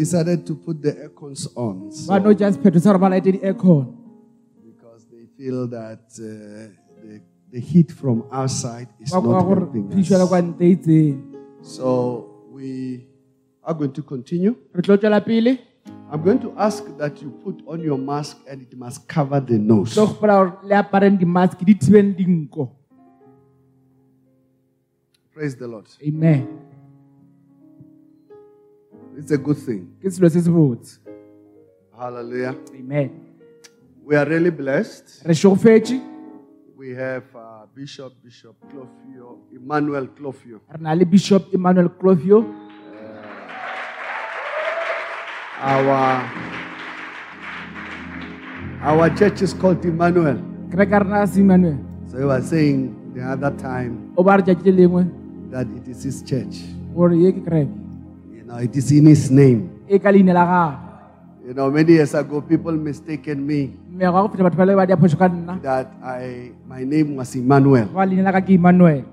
Decided to put the aircons on so- vanhu jasiphetisa uri va laite di-aircon because they feel that uh, the, the heat from outside is not helping phišo ya le kwa us. So we are going to continue. re tlo tswela pele I'm going to ask that you put on your mask and it must cover the nose. tlo gopola gore le apareng di-mask di thibeng dinko Praise the Lord. amen It's a good thing. ke selo se se Hallelujah. amen We are really blessed. We have uh, Bishop Bishop Klufio, Emmanuel Klufio. bishop emmanuel clovio Our our church is called Emmanuel. kereka rena se emmanuel So he was saying the other time o ba re tšatši le lengwe that it is his church. Gore ye ke kereke You know, it is in his name. ka leina la gagwe You know, many years ago, people mistaken me mme ga go feta batho ba le ba diaphoso ka nna that I my name was Emmanuel. ba leina la ka ke emmanuel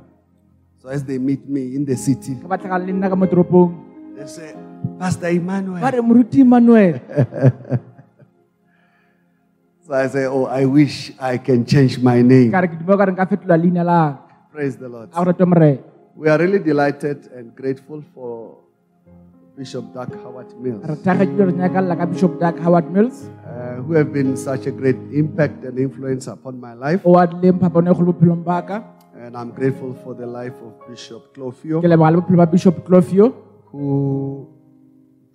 So as they meet me in the city, ke batlagala le nna ka mo toropong they say, Pastor Emmanuel. So I say, Oh, I wish I can change my name. ka re ke dimo ka re nka fetola leina la Praise the Lord. a go rete morena We are really delighted and grateful for Bishop Dag Heward-Mills, re thagetsile re bishop dak howard mills. Uh, who have been such a great impact and influence upon my life. o adileng phapano kgolo bophelong ba ka And I'm grateful for the life of Bishop Klufio, ke leboga le bishop clovio who,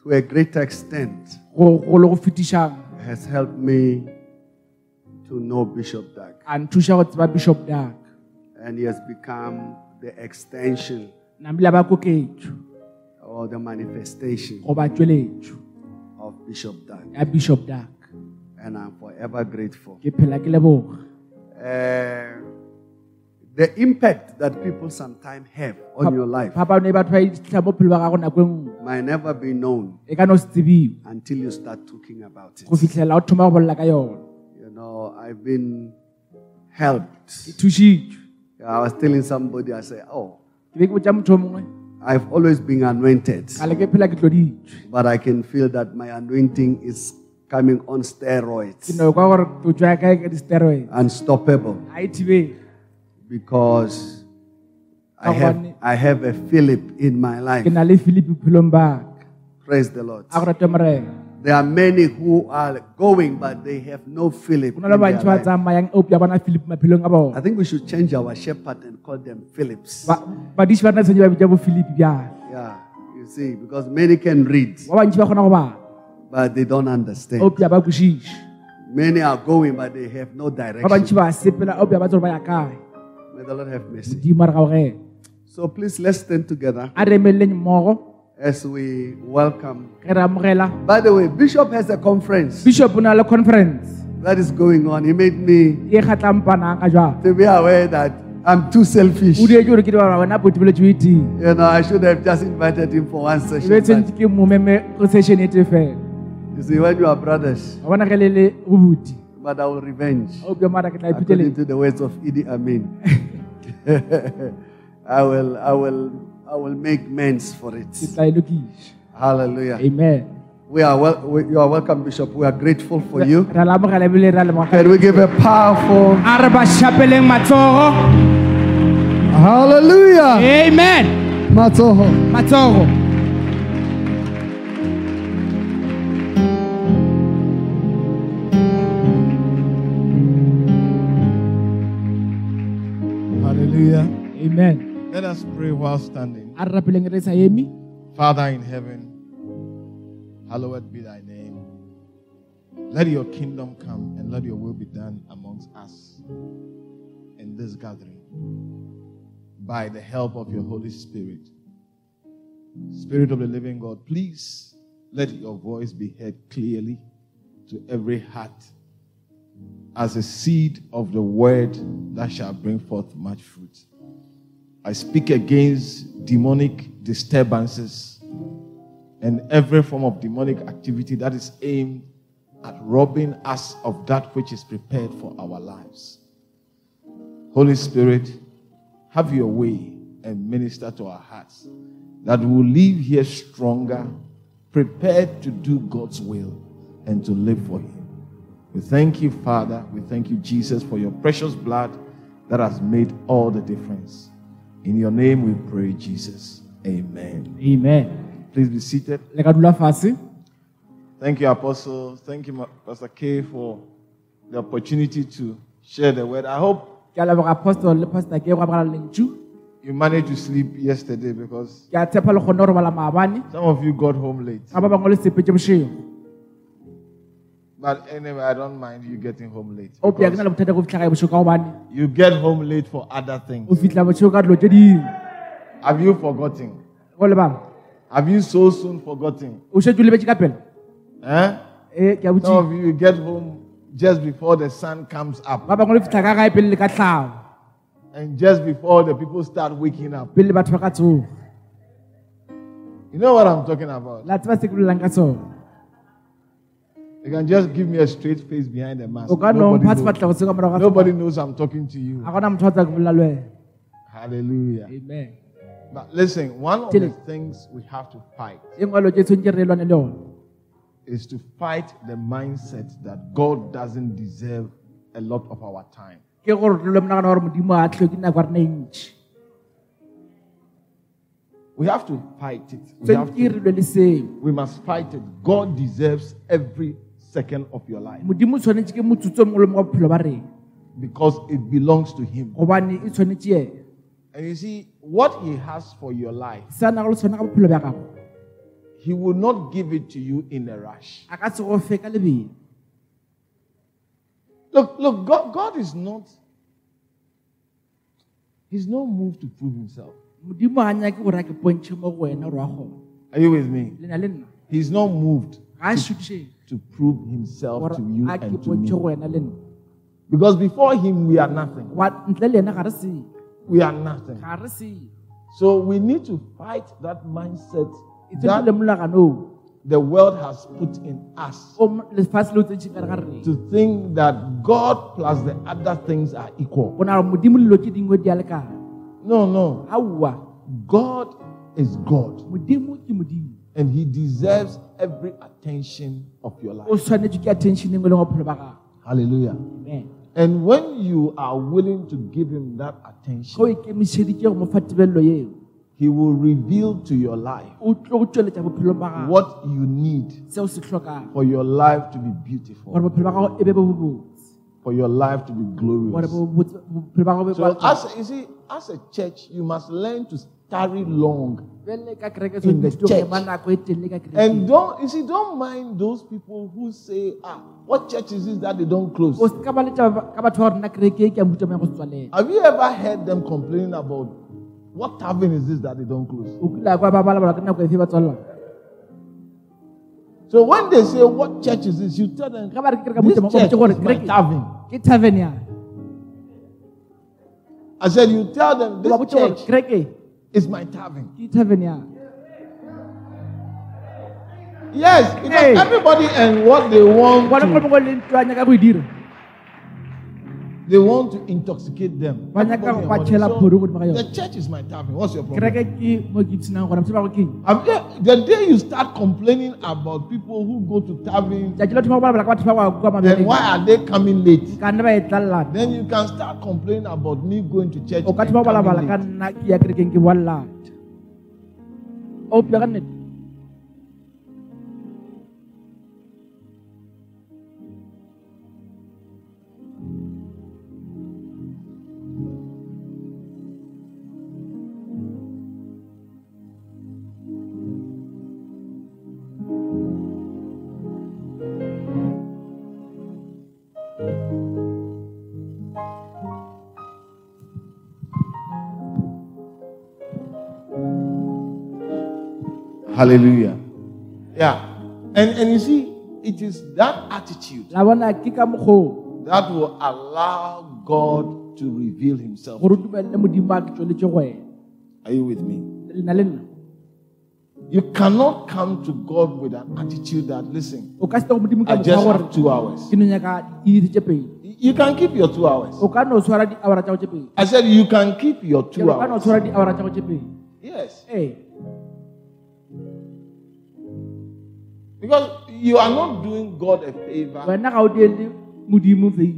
to a great extent, go go le has helped me to know Bishop Dag. And nthuša go tseba bishop dak And he has become the extension nabile ba koketšo or the manifestation of Bishop ya bishop dak And I'm forever grateful. ke phela ke leboga Uh, the impact that people sometimes have on your life phapano batho ba itlha mo bophelo ba gago nako nngwe. might never be known ka no se until you start talking about it. fitlhelela o thoma go bolela ka You know, I've been helped. I was telling somebody, I said, Oh, ke be ke botsa motho o mongwe I've always been anointed, ka le ke phela ke tloditšwe but I can feel that my anointing is coming on steroids, no kwa gore totso ya kae ka di-steroid unstoppable, because I have, I have a Philip in my life. ke philip bophelong Praise the Lord. A go rete morena There are many who are going, but they have no Philip. in their life. tsamayang eupša bona philip maphelong a bona I think we should change our shepherd and call them Philips. Ba- badiši ba rena tshwanetse ba bitša bo philip bjale Yeah, you see, because many can read, ba bantši ba kgona go bala but they don't understand. eupša ba kwešiše Many are going, but they have no direction. ba sepela eupša ba tsore ba ya kae May the Lord have mercy. modimo a re gaogela So please, let's stand together a re emeleleng mmogo as we welcome. ge re amogela By the way, Bishop has a conference bishop o na le conference that is going on. He made me kgatlang panang ka jwang to be aware that I'm too selfish. o dietse gore ke di ba wena potibeletso tee You know, I should have just invited him for one session. tshwanetse but ke momeme go session tee fela You see, when you are brothers, ga bona ge le le but I will revenge. eupša mara ke According to the words of Idi Amin. I will, I will, I will make amends for it. ke tla lokiša Hallelujah. amen We are well, we, you are welcome, Bishop. We are grateful for you. re a le amogela ebile re a lemoga Can we give a powerful a re ba šapeleng matsogo hallelujah? amen Matsoho. matsogo pray while standing. a re rapeleng re sa eme Father in heaven, hallowed be thy name. Let your kingdom come and let your will be done amongst us in this gathering by the help of your Holy Spirit. Spirit of the living God, please let your voice be heard clearly to every heart as a seed of the word that shall bring forth much fruit. I speak against demonic disturbances and every form of demonic activity that is aimed at robbing us of that which is prepared for our lives. Holy Spirit, have your way and minister to our hearts that we will leave here stronger, prepared to do God's will and to live for Him. We thank you, Father. We thank you, Jesus, for your precious blood that has made all the difference. In your name we pray, Jesus. Amen. amen Please be seated. le ka dula fatshe Thank you, Apostle. Thank you, Pastor K, for the opportunity to share the word. I hope ke a leboga apostol le pastor ke go abogela lentšu you managed to sleep yesterday because ke a tshepa le kgonne go robala maabane some of you got home late. But anyway, I don't mind you getting home late. o pia ke na because le bothata go fitlha gae bošego ka gobane You get home late for other things. o fitlha bošego ka dilo tse dingwe Have you forgotten? Have you so soon forgotten? o šetse o lebetse ka Eh? ee ke a Some of you get home just before the sun comes up ba bangwe le fitlha ka gae pele le ka tlhago and just before the people start waking up. pele batho ba ka tsoga You know what I'm talking about? You can just give me a straight face behind the mask. o ka no Nobody knows. sefatlhego se ka morago ga Nobody knows I'm talking to you. ga gona motho wa tsa ke bolela le wena Hallelujah. amen But listen, one of the things we have to fight nngwe lo tse tshwanetse re lwane le yone is to fight the mindset that God doesn't deserve a lot of our time. ke gore re lwe monagano gore modimo a tlhoke nako ya rena ntšhi We have to fight it. We, have tshwanetse re to, lwe le seo we must fight it. God deserves every second of your life modimo o tshwanetse ke motsotso mongwe le mongwe wa bophelo ba rena because it belongs to Him. gobane e tshwanetse ena And you see, what He has for your life, sa nago le tshwana ka bophelo bja gago He will not give it to you in a rush. a ka se go fe ka lebelo Look, look, God, God is not, He's not moved to prove Himself. modimo ga nyake gore a ke pontšhe mo go wena gore wa kgona Are you with me? le na le nna He's not moved ga a šutišeng to prove Himself to you and to me. wena le nna Because before Him, we are nothing. Wa- ntle le ena ga re seo We are nothing. ga re seo So we need to fight that mindset that the world has put in us o mo- lefatshe le o tsentšheng kare ga re to think that God plus the other things are equal. go na gore modimo le dilo tse dingwe di a lekana No, no. God is God modimo ke modimo and He deserves every attention of your life. o tshwanetse ke attention engwe le go bophelo ba gago. Hallelujah. amen. And when you are willing to give Him that attention, ikemišeditše go mo fa tebelelo eo. He will reveal to your life o tlo go tšweletša bophelo ba gago. what you need for your life to be beautiful, for your life to be glorious. bo- botse- bophelo ba gago be So, as you see, as a church, you must learn to tarry long. Bjale ka kereke In the church. ema nako telele ka And don't, you see, don't mind those people who say, ah, what church is this that they don't close? o se ka ba letša ba- ka batho ba gore nna kereke ke a mputamaya go se tswalela Have you ever heard them complaining about what tavern is this that they don't close? So when they say, what church is this? You tell them, Ga ba re ke kereka this church is my tavern. tavern ya I said, you tell them, this church is my tavern. tavern ya Yes, because Hey. everybody and what they want to, they want to intoxicate them. Ba nyaka Everybody go and what tšhela they- phuri godimo ga So, yone. the church is my tavern. What's your problem? kereke ke mo ke ipsinang gona mose ba go keng Have you- The day you start complaining about people who go to tavern, tšatši le thoma go balabala ka batho ba go kwa then mabeneng why are they coming late? ka nne ba e tlalelana Then you can start complaining about me going to church. o ka and thoma go balabala coming ka late. Hallelujah. Yeah. And, and you see, it is that attitude la bona ke ka mokgwa that will allow God to reveal himself. gore o dumelele modimo a ke tsweletse go wena Are you with me? lena le nna You cannot come to God with an attitude that, listen, o ka se tle go modimo ka I just have two hours. ke no nyaka diiri tse pedi You can keep your two hours. o no tshwara di-houra tsa go tse pedi I said, you can keep your two re o ka no hours. tshwara di-houra tsa go tse pedi Yes. ee Because you are not doing God a favor wena ga o diele modimo fei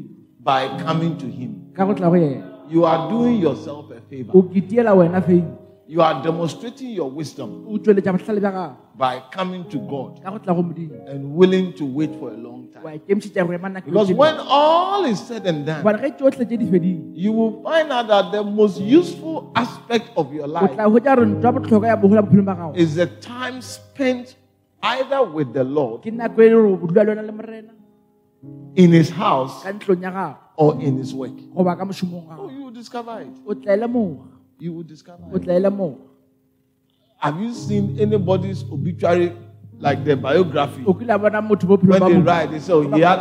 by coming to Him. ka go tla go yena. You are doing yourself a favor. o ketiela wena fei You are demonstrating your wisdom o tsweletša botlhale bja gago. by coming to God ka go tla go modimo. and willing to wait for a long time. ikemišetša go ema nako Because when all is said and done, gobane ge tsotlhe tse di fedile. you will find out that the most useful aspect of your life tla hwetša gore ntho ya botlhokwa ya bogola bophelong ba gago is the time spent either with the Lord ke nako le gore o dula le wena le morena in His house ka ntlong ya gago or in His work. goba ka mošomong Oh, you will discover it. o tla ele moga You will discover it. tla ele moga Have you seen anybody's obituary, like their biography? o kile a bona motho bophelong When they write, they say, oh, he had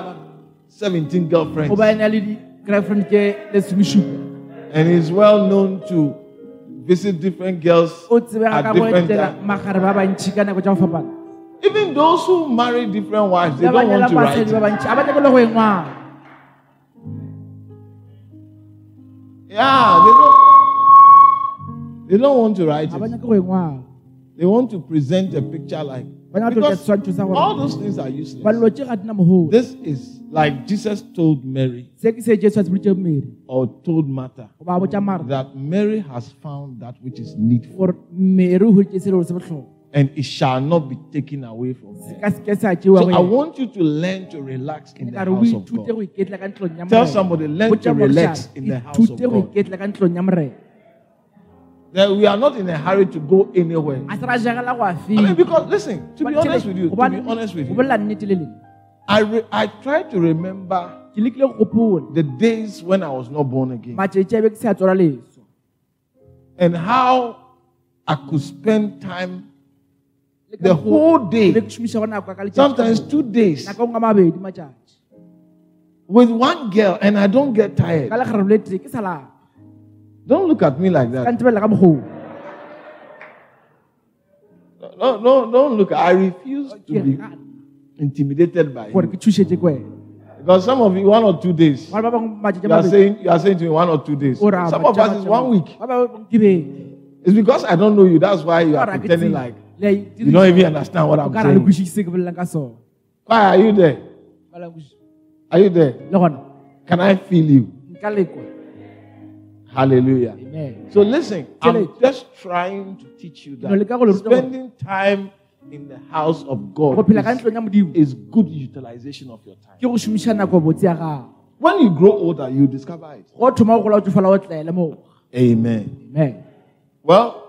17 girlfriends. go ba ena le di-girlfriend ke lesomešupa And he's well known to visit different girls at different times. Magare ba bantšhi ka nako tša go fapana Even those who marry different wives, they don't want to write basadi ba it. bantšhi a ba nyakele go engwala Yeah, they don't. They don't want to write it. nyake go engwala They want to present a picture like ba nyaka tloka because all those things are useless. balelo tše ga di na mogolo This is like Jesus told Mary se ke se jesu a se boditše or told Martha that Mary has found that which is needful gore mmele o hwetše se le gore se botlhokwa and it shall not be taken away from se her. ka seke sa tšewa So I want you to learn to relax in the ka re o house of God. go iketla ka Tell somebody, learn to relax in the house of God. iketla ka ntlong ya That we are not in a hurry to go anywhere. I se ra jagela go a I mean, because listen, to be honest with you, to be honest with you, bolela nnete le leng I re- I try to remember ke lekile go gopola the days when I was not born again matšatši a be ke se a tswala leso and how I could spend time the whole day, ke šomišago nako ka letšatši sometimes two days, nako ngwe mabedi matšatši with one girl, and I don't get tired. lekgarebe le tee ke sa lapa Don't look at me like that. ntebelela ka mogolo No, no, don't look. I refuse to be intimidated by you. ke thušetše ko wena Because some of you, one or two days, gore ba bangwe matšatši a you are saying you are saying to me one or two days. Some of us is one week. ba bangwe ke bedi It's because I don't know you. That's why you are pretending like you don't even understand what I'm saying. kwešiše se ke bolelang ka sone Why are you there? Ba la nkwešiša. Are you there? Can I feel you? Hallelujah. amen So listen, I'm just trying to teach you No, le ka that go le ruta gore- spending time in the house of God is, ntlong ya modimo is good utilization of your time. ke go šomiša nako botse ya gago When you grow older, you discover it. go thoma go gola o tsofala o tlaele mo Amen. amen Well,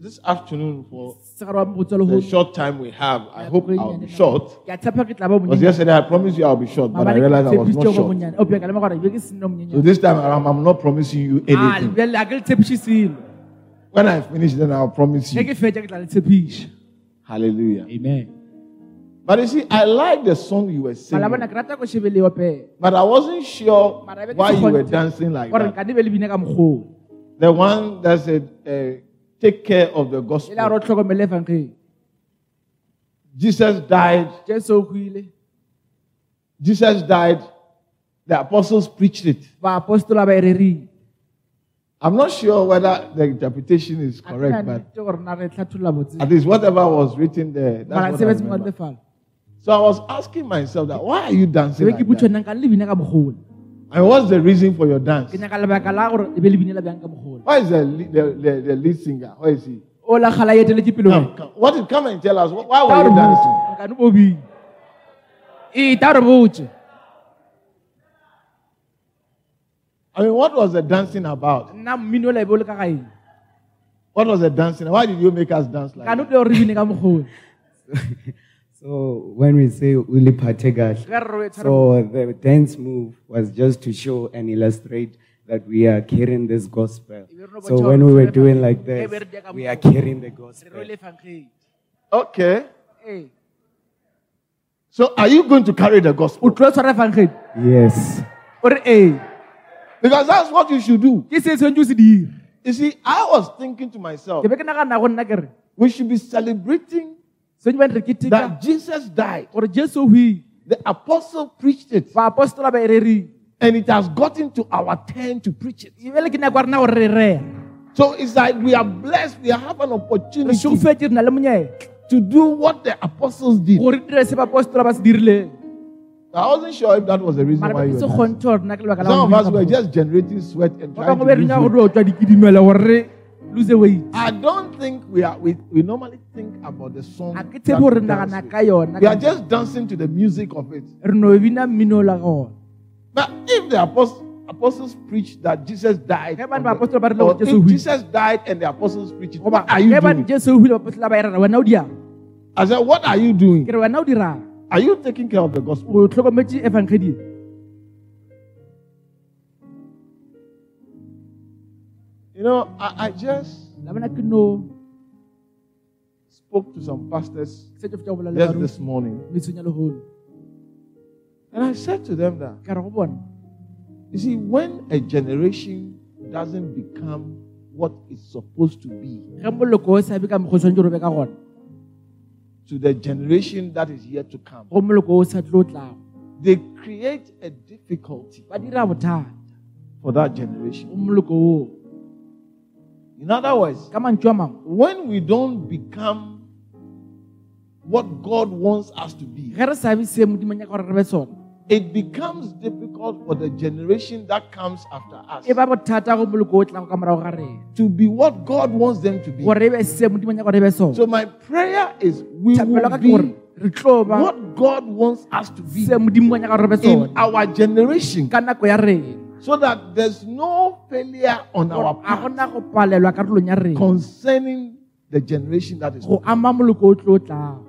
this afternoon, for segare wa mobotse le the short time we have, I hope I'll be short. ke a tshepa ke tla ba Because yesterday I promised you I'll be short, but I realized I was not short. monnyane. O peka le mo gore be ke se nno So this time around, I'm not promising you anything. bjale a ke le tshepiše selo When I finish, then I'll promise you. ke fetša ke tla le tshepiša Hallelujah. amen But you see, I like the song you were singing, malabona ke rata ko shebeleo pela but I wasn't sure Mara be ke why you were dancing like that. nka di be le bine ka mokgolo The one that said, uh, "Take care of the gospel." tlhokomele evangeli Jesus died. jesu o huile Jesus died. The apostles preached it. baapostola ba e rerile I'm not sure whether the interpretation is ke correct, but nnete gore na re tlhatholola botse at least whatever was written there, mara that's what I remember. So I was asking myself that why are you dancing be like ke that? nang ka le bine ka mogolo And what's the reason for your dance? ke nyaka lebaka la gore e be le binela bjang ka mogolo Why is the, lead- the, the, the lead singer? Where is he? o la gala e eteletse pelo Come, come. What did come and tell us? Why were you dancing? nkane bo bine e ta re botse I mean, what was the dancing about? nna mmino o la e be o le ka gaeng What was the dancing? Why did you make us dance like kane o that? tle gore re bine ka mogolo So when we say ulipate kahle, ge re re o tshware so the dance move was just to show and illustrate that we are carrying this gospel. Ebe re no So when we were doing like this, re dia ka we are carrying the gospel. Okay. So are you going to carry the o gospel? tlo tshwara evangeli Yes. o re ee Because that's what you should do. ke se tshwantse o se dire You see, I was thinking to myself, ke be ke nagana go nna ke re we should be celebrating tshwantse ba re keteka that Jesus died. gore jesu o hwile The apostle preached it, baapostola ba rerile and it has gotten to our turn to preach it. ebele ke nako ya rena gore re rea So it's like we are blessed, we have an opportunity šogofetse re na le monyetla to do what the apostles did. gore dire se baapostola ba se dirileng I wasn't sure if that was the reason why you were. kgontshe gore nna ke lebaka la Some of us were just generating sweat and trying to lose weight. gore o tswa dikidimela gore re lose weight I don't think we are. We, we normally think about the song. a ke that tsebe gore we nagana with. ka yona We are just dancing to the music of it. re no bina mmino la gona But if the apostles, apostles preach that Jesus died, Ge on bana the- ba apostol ba re le or gore Jesu o if. Jesus died and the apostles preach it, what are you doing? jesu o hwile baapostola ba rara wena o diang I said, what are you doing? ke re wena o dirang Are you taking care of the gospel? You know, I, I just la bona ke no spoke to some pastors ke setse feta go bola le just this morning, metsong ya legolo and I said to them that ka re go bona. you see, when a generation doesn't become what it's supposed to be ge moloko o sabe ka mokgwa o tshwanetse robe ka gona. to the generation that is yet to come, go moloko o sa tlo o tlago they create a difficulty ba dira bothata. for that generation. Go moloko oo In other words, ka mantswe a when we don't become what God wants us to be, ge re sabe se modimo nyaka gore re be sona. it becomes difficult for the generation that comes after us ba bothata go moloko o tlago ka morago ga rena. to be what God wants them to be. gore be se modimo nyaka gore be sona. So my prayer is we will ka ke gore be re tlo ba what God wants us to be se modimo a nyaka gore re be in our generation ka nako ya rena so that there's no failure on our part gona go palelwa karolong ya rena. concerning the generation that is go ama moloko o tlo o tlago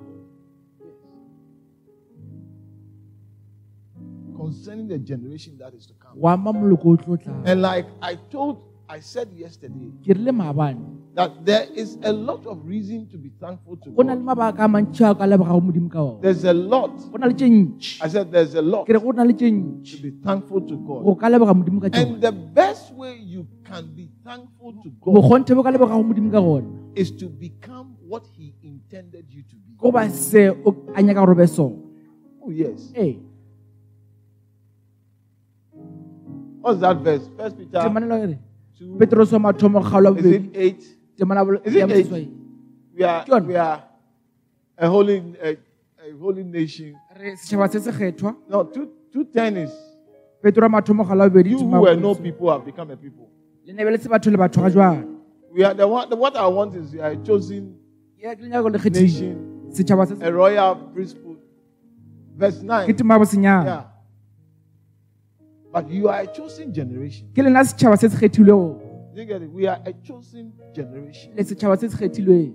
concerning the generation that is to come. go ama moloko o tlo o tlago And like I told, I said yesterday ke rile maabane that there is a lot of reason to be thankful to go na le God. mabaka a mantšhi a ka leboga go modimo ka ona There's a lot. go na le I said there's a lot ke re go na le to be thankful to God. ka leboga modimo ka And the best way you can be thankful to God bokgonthe bo ka leboga go modimo ka is to become what He intended you to be. go ba se o a nyaka gore o be sona Oh yes. ee What's that verse? First Peter two. petros wa mathomo kgaolo a Is it eight? temana Is it ya eight? We are John. we are a holy a, a holy nation. re setšhaba se se No, two two ten is petro wa mathomo kgaolo a bobedi you who were no people have become a people. le ne be le se batho le batho ga jwale We are the one. The, what I want is we are a chosen Ya, ke lenyaka le kgethile nation, setšhaba se se- a royal priesthood. Verse nine. Yeah. But you are a chosen generation. ke lena setšhaba se se kgethilwego You get it? We are a chosen generation. le setšhaba se se kgethilweng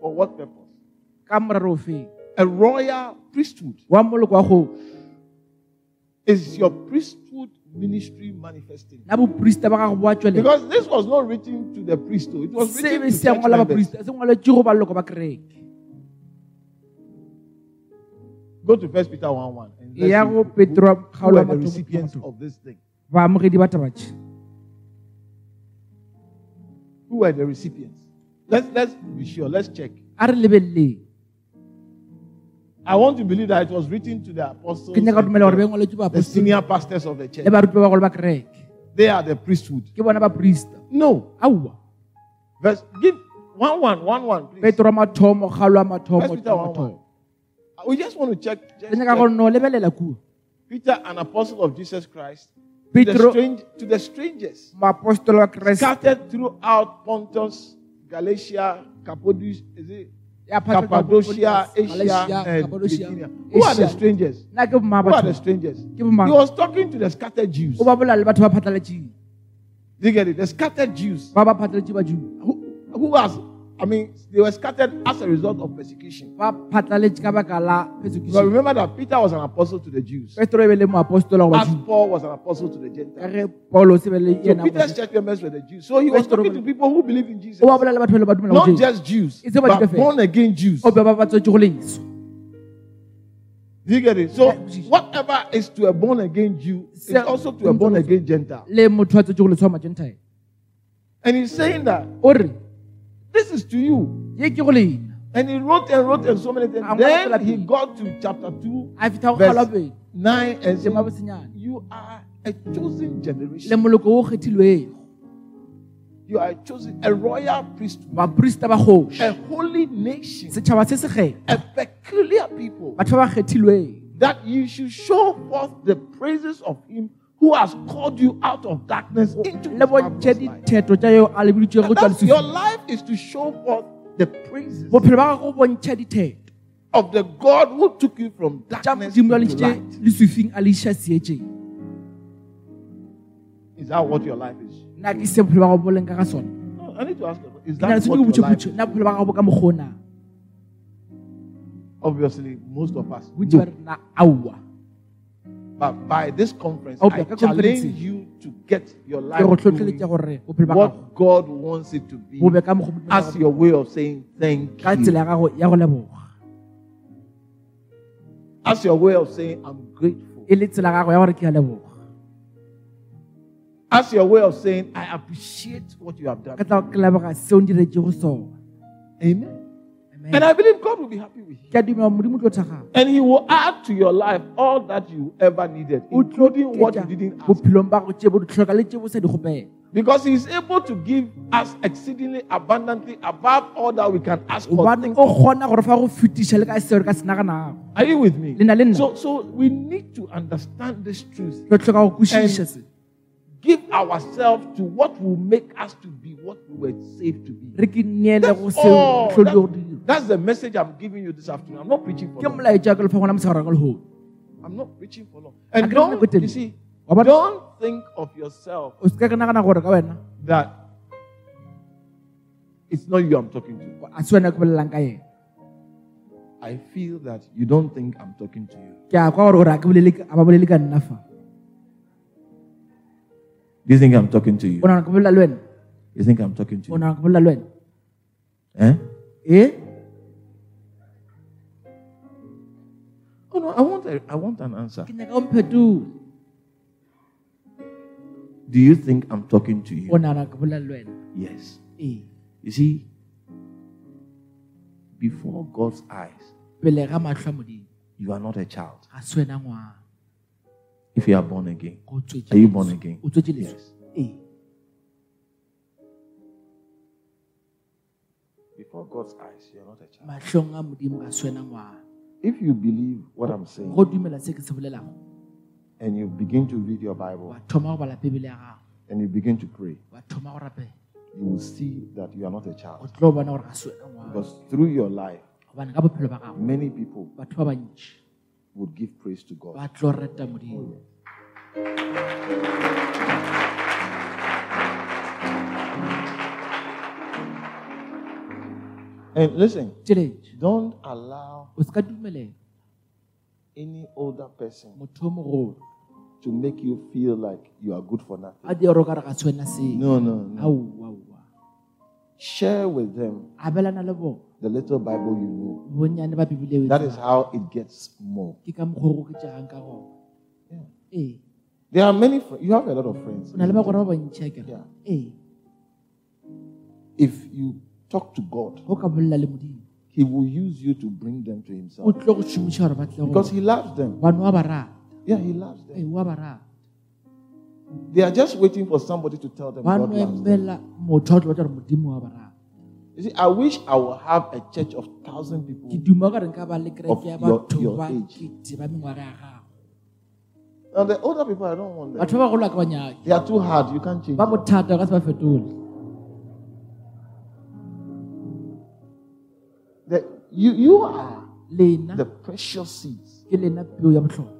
For what purpose? ka morero o A royal priesthood. wa moloko wa go Is your priesthood ministry manifesting? na boporista ba gago bo a tswelela Because this was not written to the priesthood. It was written to se church ngwala members. baporista se ngwaletswe go baleloko ba kereke Go to First Peter 1 1. And let's see who- who are the recipients of this thing? baamogedi ba tabatšhe Who were the recipients? Let's let's be sure. Let's check. a re lebeleleng I want to believe that it was written to the apostles, ke nyaka and dumela gore be the, ngwaletswe the baapostoli senior pastors of the church. le baruti ba bagolo ba kereke They are the priesthood. ke bona baporista No. aowa Verse give one one one one, please. petro wa mathomo kgaolo ya mathomo First Peter 1 1. mathomo. We just want to check. just re nyaka gore check. no lebelela kuo Peter, an apostle of Jesus Christ, to the, strange, to the strangers moapostolo wa kreste scattered throughout Pontus, Galatia, Cappadocia, is it? ya phatla ka Cappadocia, Asia, Galatia, and Cappadocia, Bithynia. Who are the strangers? na ke bomang Who are the strangers? He was talking to the scattered Jews. o ba bola le batho ba phatlaletseng Do you get it? The scattered Jews ba ba phatlaletse ba Jew. who, who has I mean, they were scattered as a result of persecution. ba phatlaletše ka baka la But remember that Peter was an apostle to the Jews, petro be le moapostola wa as Paul was an apostle to the Gentiles. ge paulos be le So Peter's church members were the Jews. So he was talking to people who believe in Jesus. o ba bolela batho ba le ba dumela Not just Jews, but born again Jews. o be ba ba tswetse go leso Do you get it? So eh, whatever is to a born again Jew is also to a born again Gentile. le motho a tswetse go leso wa magentile And he's saying that this is to you. ye ke go lena. And he wrote and wrote and so many things. Then he got to chapter 2, a fitlha go verse 9, and said, You are a chosen generation. moloko o kgethilweng You are chosen, a royal priesthood, baporista ba kgoši. A holy nation, setšhaba se se kgetho. A peculiar people, batho ba ba kgethilweng. That you should show forth the praises of him who has called you out of darkness into his le bontšhe marvelous light. ditheto tša yo a lebiditšego go And tswa that's- your life is to show forth the praises bophelo ba gago bo bontšha ditheto of the God who took you from darkness modimo a into leitše light. lesufing a le iša seetšeng Is that what your life is? nna ke se bophelo ba gago bo leng ka ga sona No, I need to ask. you, Is ke na le that what your life? botšhepotše nna bophelo ba gago bo ka mokgwa o Obviously, most of us. bontši But by this conference, I challenge you to get your life doing tlhotlheletša gore bophelo ba gago what God wants it to be bo be ka mokgwa Modimo a as your way of saying thank you. ya gago ya go leboga As your way of saying I'm grateful. le tsela ya gago ya gore ke a leboga As your way of saying I appreciate what you have done. ka tla ke leboga seo ndiretse go sona Amen. Amen. And I believe God will be happy with you. ke a dumela modimo tlo thagang And He will add to your life all that you ever needed, including what you didn't ask. bophelong ba go tše bo di tlhoka le tše bo sa di kgopela Because He is able to give us exceedingly abundantly above all that we can ask or gobane think. o kgona gore fa go fetiša le ka seo re ka se naganago Are you with me? Le na le nna. So, so we need to understand this truth. tlo tlhoka go kwešiša Give ourselves to what will make us to be what we were saved to be. re ke neele That's, all. tlhole go That- dira that's the message I'm giving you this afternoon. I'm not preaching for long. molaetša ke lefa gona mosegara ka lehono I'm not preaching for long. And don't, you see, don't think of yourself o seka ke nagana gore ka wena that it's not you I'm talking to. a se wena ke bolelang ka yena I feel that you don't think I'm talking to you. ke a kwa gore ore a ke bolele- a ba bolele ka nna fa Do you think I'm talking to you? o nagana ke bolela le wena You think I'm talking to you? nagana ke bolela le wena Eh? I want a, I want an answer. ke nyaka o mphetole Do you think I'm talking to you? o nagana ke bolela le wena Yes. You see, before God's eyes, pele ga matlho a modimo you are not a child. ga se wena If you are born again, are you born again? o tswetse leso Yes. Before God's eyes, you are not a child. Matlhong a modimo ga se wena ngwana If you believe what I'm saying go dumela se ke se bolelago and you begin to read your Bible wa thoma go bala bebele ya gago. and you begin to pray, wa thoma go rapela you will see that you are not a o child. tlo bona gore ga se wena ngwana. Because through your life, gobane ka bophelo ba gago many people batho ba bantši would give praise to God. ba tlo reta modimo oh, And listen, don't allow o se ka dumelela any older person motho o mogolo to make you feel like you are good for nothing. di ore o ka re ga se wena seo No, no, no. Share with them the little Bible you know. bonnyane ba bebile o That is how it gets more. ke ka mokgwa o go ketšagang ka gona Yeah. There are many friends. You have a lot of friends. o na le bagora ba bantšhi a kere Yeah. If you talk to God, go ka bolela le modimo He will use you to bring them to Himself tlo go šomiša gore ba tle because He loves them. bane wa ba rata Yeah, He loves them. wa ba rata They are just waiting for somebody to tell them God loves them. emela motho a tlo batla gore modimo wa ba rata You see, I wish I would have a church of thousand people. ke duma gore nka ba le kereke ya Of your- your age. kete ba mengwaga ya gago Now the older people, I don't want them. batho ba bagolo a ka banyake They are too hard. You can't change. them. You, you are the precious seeds. ke lena peo ya botlhokwa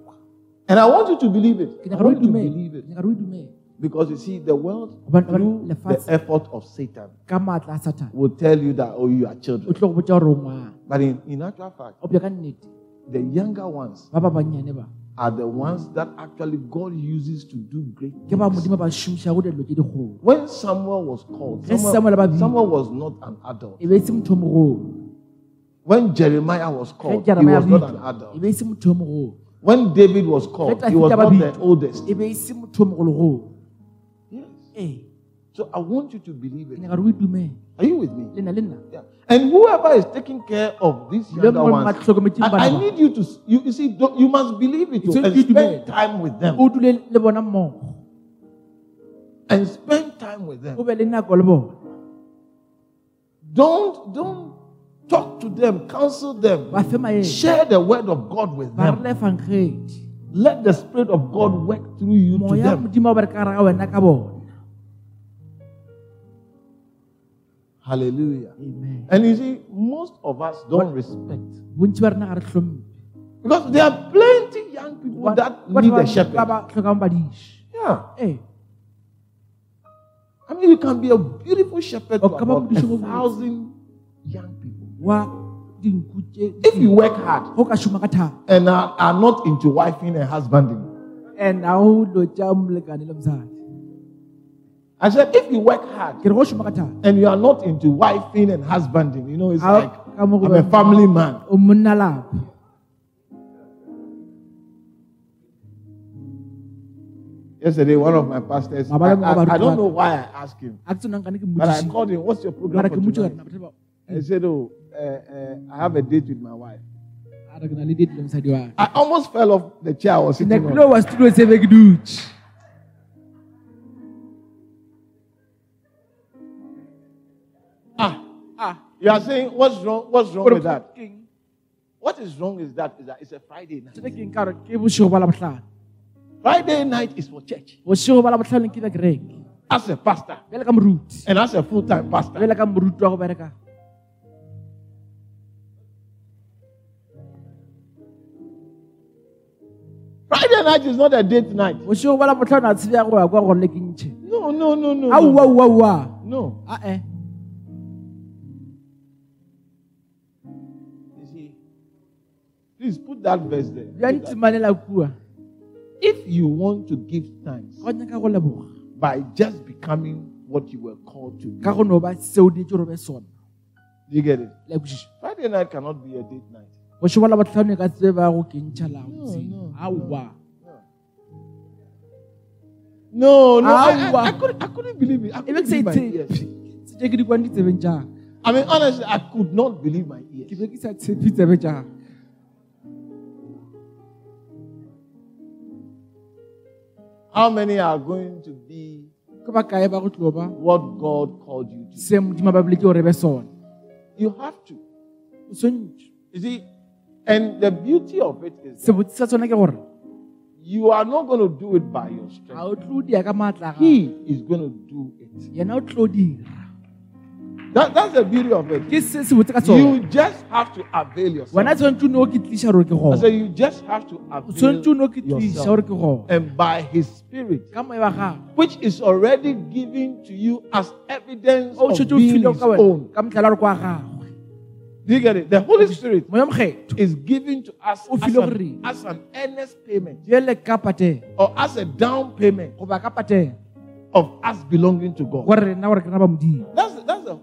And I want you to believe it. I nyaka re o want you to believe it. ke nyaka re o dumele Because you see, the world, through the effort of Satan, ka maatla a satane will tell you that, oh, you are children. tlo go botsa gore o ngwana But in, in actual fact, o bja ka nnete the younger ones ba ba bannyane ba are the ones that actually God uses to do great things. modimo ba šomiša go dilo tse dikgolo When Samuel was called, Samuel. Samuel was not an adult. When Jeremiah was called, he was not an adult. be se motho o mogolo When David was called, he was not the oldest. be se motho o mogologolo Yes. Eh. So I want you to believe it. nyaka re o itumele Are you with me? le nna le nna Yeah. And whoever is taking care of these younger ones, I, I need you to, you, you see, you must believe it and spend time with them. o dule le bona mmogo And spend time with them. be le nako le bona Don't, don't to them, counsel them. ba fe maele Share the word of God with them. Let the Spirit of God work through you to them. modimo o bere ka gare ga wena ka bona Hallelujah. amen And you see, most of us don't respect. bontsi ba rena ga re tlhompe Because there are plenty young people that need a shepherd. ba tlhokang badiši Yeah. ee I mean, you can be a beautiful shepherd to O ka ba about a thousand young people. wa dinku tse If you work hard go ka šoma ka and are, are not into wifing and husbanding, and a o lo tša molekane le mosadi. I said, if you work hard ke re go šoma and you are not into wifing and husbanding, you know, it's like ka mo go I'm a family man. o monna lapa Yesterday, one of my pastors, I, I- I don't know why I asked him, a ke tsonang ka ne ke but I called him, What's your program for tonight? gore batho ba And he said, Oh, uh, uh, I have a date with my wife. a re ke na le date le mosadi wa I almost fell off the chair I was sitting ke on. tlo wa studio se be ke dutse Ah, ah you are saying, What's wrong? What's wrong gore with that? ke eng? What is wrong is that, is that it's a Friday night. se ke eng ka gore ke bošego ba la botlhano Friday night is for church. bošego ba la botlhano ke ba As a pastor bjale ka moruti and as a full time pastor. Friday night is not a date night. bošego ba la botlhano a tshebja go ya kwa gore le ke ntšhe No, no, no, no. aua No. ua ua no. ae You see, please put that verse there. that. If you want to give thanks go nyaka go leboga by just becoming what you were called to ka be, go no ba seo di gore be sona you get it? Friday night cannot be a date night. Bošego ba la botlhano e ka tsebe ba go ke ntšha la No, gotseng no, No, no, I, I, I, couldn't, I couldn't believe it. I couldn't believe my ears. itshepe tse ke di kwane ditsebeng tjaka I mean, honestly, I could not believe my ears. be ke sa tshepe tsebe tjaka How many are going to be ke ba kae ba go tlo ba what God called you to? be? se modimo ba boletse gore You have to. You see, and the beauty of it is that sebotse sa tsona ke gore you are not going to do it by your strength. o tlo dia ka maatla ga He is going to do it. yena o tlo dira That, that's the beauty of it. ke se se botse ka tsona You just have to avail yourself. tshwanetse o ne o ke tliša gore I say you just have to avail tshwanetse o ne o ke tliša yourself. gore ke gona And by His Spirit, ka moya wa gago which is already given to you as evidence of being His own. Do you get it? The Holy Spirit is given to us as an, as an earnest payment. Jele ka pateng or as a down payment goba ka pateng of us belonging to God. gore rena gore ke rena ba modimo. That's that's a,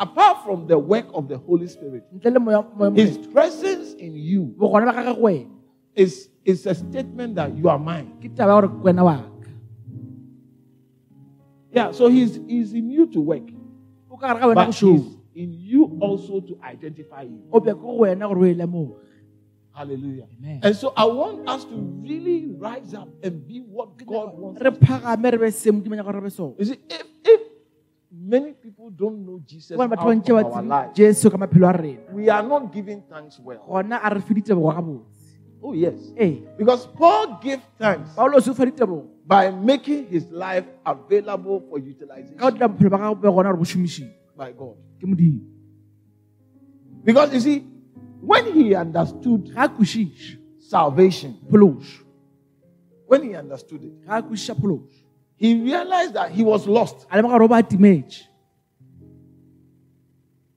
apart from the work of the Holy Spirit, ntle le moya moya His presence in you bogone ba gage go wena. is is a statement that you are mine. ke taba ya gore ke wena wa ka. Yeah, so He's He's in you to work, o ka gare ga wena but He's in you also to identify you. o be ke go wena gore o lemoge Hallelujah. Amen. And so I want us to really rise up and be what God wants. re us to be. phagame re be se modimo nyaka gore re be sone You see, if, if many people don't know Jesus out of our tsebe lives, jesu ka maphelo a rena we are not giving thanks well. gona a re fe ditebogo ga botse Oh, yes. ee Because Paul gave thanks paolos o fa by making his life available for ka utilization dira bophelo Because you see, when he understood salvation, when he understood it, ga a kwešiša phološo he realized that he was lost. a lemoga gore o ba timetse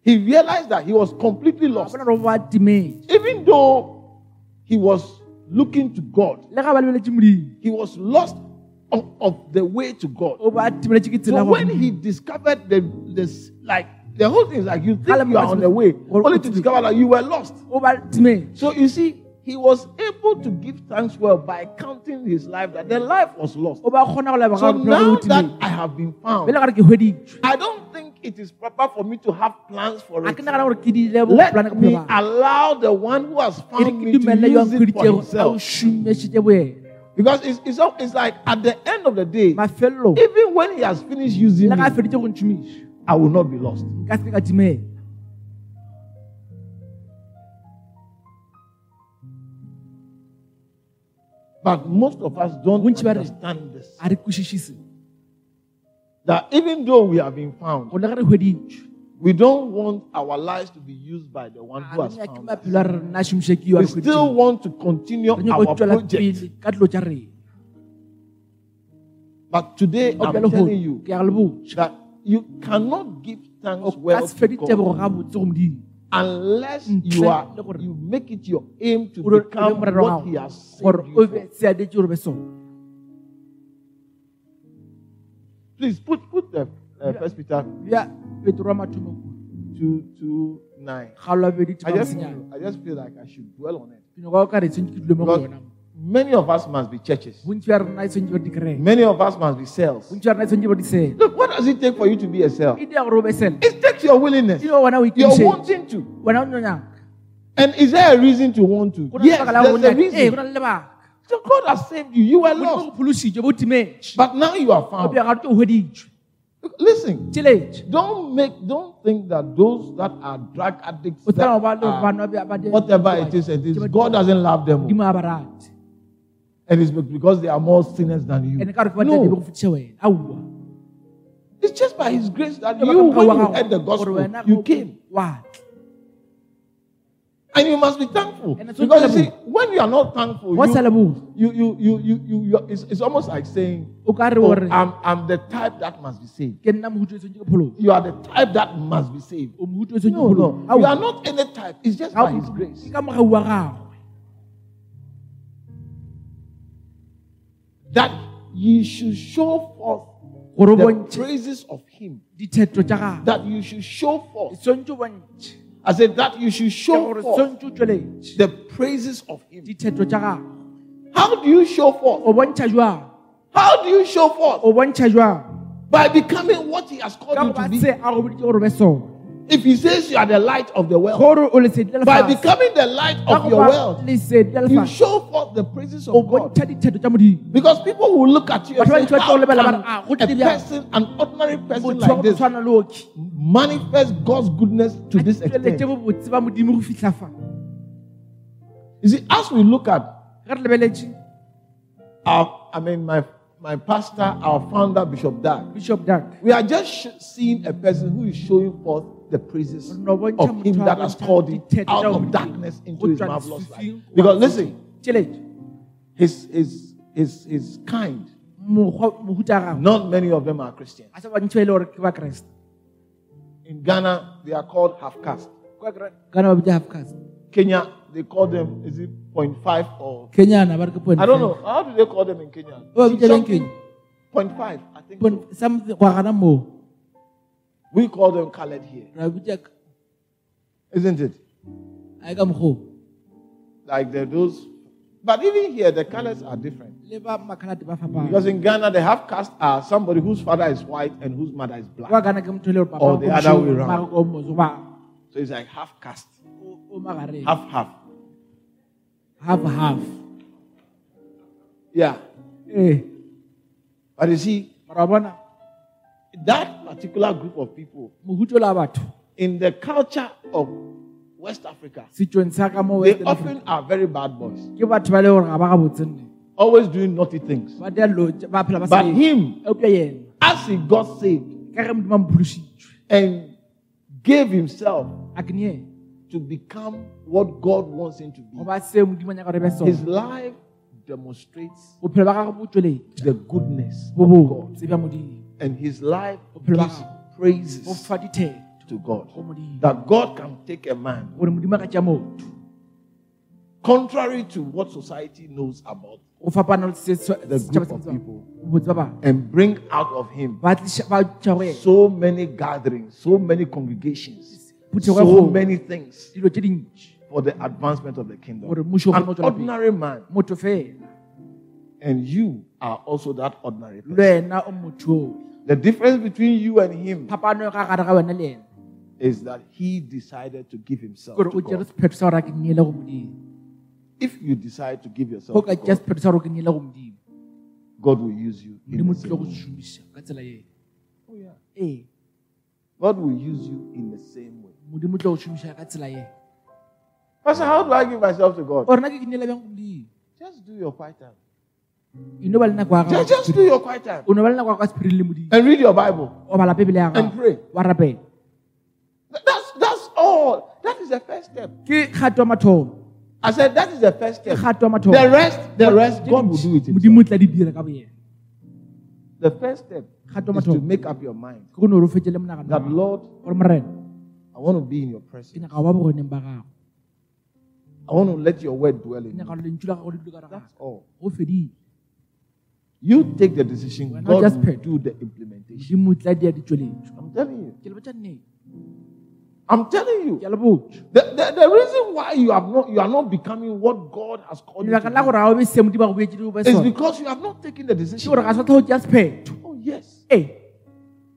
He realized that he was completely lost. bona gore o ba timetse Even though he was looking to God, le ga ba lebeletse modimo he was lost of, of the way to God. o ba timeletse ke tsela So when he discovered the this like the whole thing is like you think you are on the way, only to discover that you were lost. o ba timetse So you see, he was able to give thanks well by counting his life that the life was lost. o ba kgona go leba So now that I have been found, pele ga re ke hweditswe I don't think it is proper for me to have plans for it. ke nagana gore ke dile Let me allow the one who has found me to use it for nkgweditsego a o himself. Because it's, it's, it's like at the end of the day, mafelelong even when he has finished using le me, ga a feditše go ntšhomiša I will not be lost. nka se ke ka timela But most of us don't understand this. a re kwešiše se That even though we have been found, go le ge re hweditšwe we don't want our lives to be used by the one who has found us. maphelo a re rena a šomiša ke yo a We still want to continue our project. pele ka dilo tša rena But today, I'm telling you ke ya go le botša that you cannot give thanks well to God ga botse go modimo unless you are you make it your aim to o re- o le become what He has saved you for. seadetse gore be sone Please put put the uh, First Peter bja petro wa mathomo. two two nine. I just I just feel like I should dwell on it. Ke nyaka o ka re tshwantse ke dule mo go because many of us must be churches. bontsi ba rena tshwantse ba dikereke Many of us must be cells. bontsi ba rena tshwantse ba disele Look, what does it take for you to be a cell? dia gore o be sele It takes your willingness. You're wanting to. wena o nyonyaka And is there a reason to want to? go na le Yes, lebaka la gore there's a nyake. ee go reason. lebaka So God has saved you. You were lost. go phološitše bo timetse But now you are found. bja ga ke o hweditšwe Look, Listen, don't make, don't think that those that are drug addicts, that tsena go ba le are- banwa ba- ba- whatever it is, it is, God doesn't love them, modimo a ba rate and it's because they are more sinners than you. ande ka gore ke batla go No, fetiša wena. Aowa. It's just by His grace that you, when you heard the gospel, you came, and you must be thankful. Because you see, when you are not thankful, you, you, you, you, you, you, you it's, it's almost like saying, o ka re oh, I'm, I'm the type that must be saved. ke nna mohutu o tshwantse ke phologa You are the type that must be saved. No, no. You are not any type. It's just by His grace. That you should show forth the praises of Him. ditheto tša gagwe That you should show forth. tshwantse o bontšhe I said that you should show forth tshwantse o tsweletše the praises of Him. ditheto tša gagwe How do you show forth? o bontšha jwang How do you show forth? o bontšha jwang By becoming what He has called you to be. Se a go boditše gore o be sone If He says you are the light of the world, gore o lesedi la by becoming the light of your world, you show forth the praises of God. bontšha ditheto tša modimo. Because people will look at you and say, tlo How lebelela ba re, can "Ah, a person, an ordinary person like this, tshwana le oki manifest God's goodness to this extent? bobotse ba modimo go fitlha fa? You see, as we look at ge re lebeletše our, I mean, my, my pastor, our founder, Bishop Dag, bishop Dag we are just sh- seeing a person who is showing forth the praises Re no bontšha of him that has called him out of darkness into his marvelous light. Because listen, his, his, his, his kind, mokgwa mohuta gagwe not many of them are Christians. a se bantši ba le gore ke ba kreste In Ghana, they are called half caste. kana ba bitša half cast Kenya, they call them, is it 0.5 or kenyana ba re ke point I don't know. How do they call them in Kenya? Oh, we tell them Kenya. 0.5, I think. Point- something gana moo We call them colored here, isn't it? a e ka mokgoo Like those. But even here, the colors are different. le ba makhalate ba fapana Because in Ghana, the half caste are uh, somebody whose father is white and whose mother is black. kwa gana ke motho le gore Or the other way around. o moso ba So it's like half caste, o o magareng half half. Half half. Yeah. eh But you see, mara wa that particular group of people mohuto la batho. in the culture of West Africa, setsong sa ka they often are very bad boys, ke batho ba le gore ga ba ga botsenne always doing naughty things. ba dia lo ba phela ba But him, as he got saved ka ge modimo a mophološitšwe and gave himself a ke nie to become what God wants him to be, go ba seo modimo a nyaka gore be his life demonstrates bophelo ba gagwe bo tsweletša the goodness of God. And his life gives praises to God. That God can take a man, gore modimo a ka tšea motho. contrary to what society knows about, go fapana le se se- the group of people, botse ba bangwe and bring out of him ba tliša- ba tšha go ena so many gatherings, so many congregations, so many things dilo tše dintši for the advancement of the kingdom. gore mmušo o An kgone go tswela pele. ordinary man, and you are also that ordinary person. wena o motho oo The difference between you and him phapano ka gare ga wena le ena is that he decided to give himself to God. sephetho sa gore a ke nnyele go modimo If you decide to give yourself to God, sephetho sa gore ke nnyele go modimo oh, God will use you. in the same way. šomiša ka tsela eno Oh, yeah. God will use you in the same way. Modimo o tlile go šomiša ka tsela eno Pastor, how do I give myself to God? ore na ke ke nnyele bjang go modimo Just do your quiet time. no ba le nako Just, just do your quiet time. o no ba le nako ya ka sephiring le modimo And read your Bible. o bala bebele ya And pray. wa rapela Th- That's, that's all. That is the first step. ke kgato ya mathomo I said that is the first step. kgato ya mathomo The rest, the rest, God will do it. himself. modimo o tla di dira ka boyena The first step is to make up your mind ke go ne ore o fetšele monagano that. Lord, I want to be in your presence. nyaka go ba bogoneng ba gago I want to let your word dwell in me. nyaka gore lentšu la gago le dule ka That's all. You take the decision, God just will do the implementation. modimo o tla dia ditsweletso I'm telling you. ke le botša nnete I'm telling you. ke a le botša The, the, the reason why you have not you are not becoming what God has called you to gore ga o be se modimo a go beetse o be be is because you have not taken the decision. gore ga sa tla go Oh yes. ee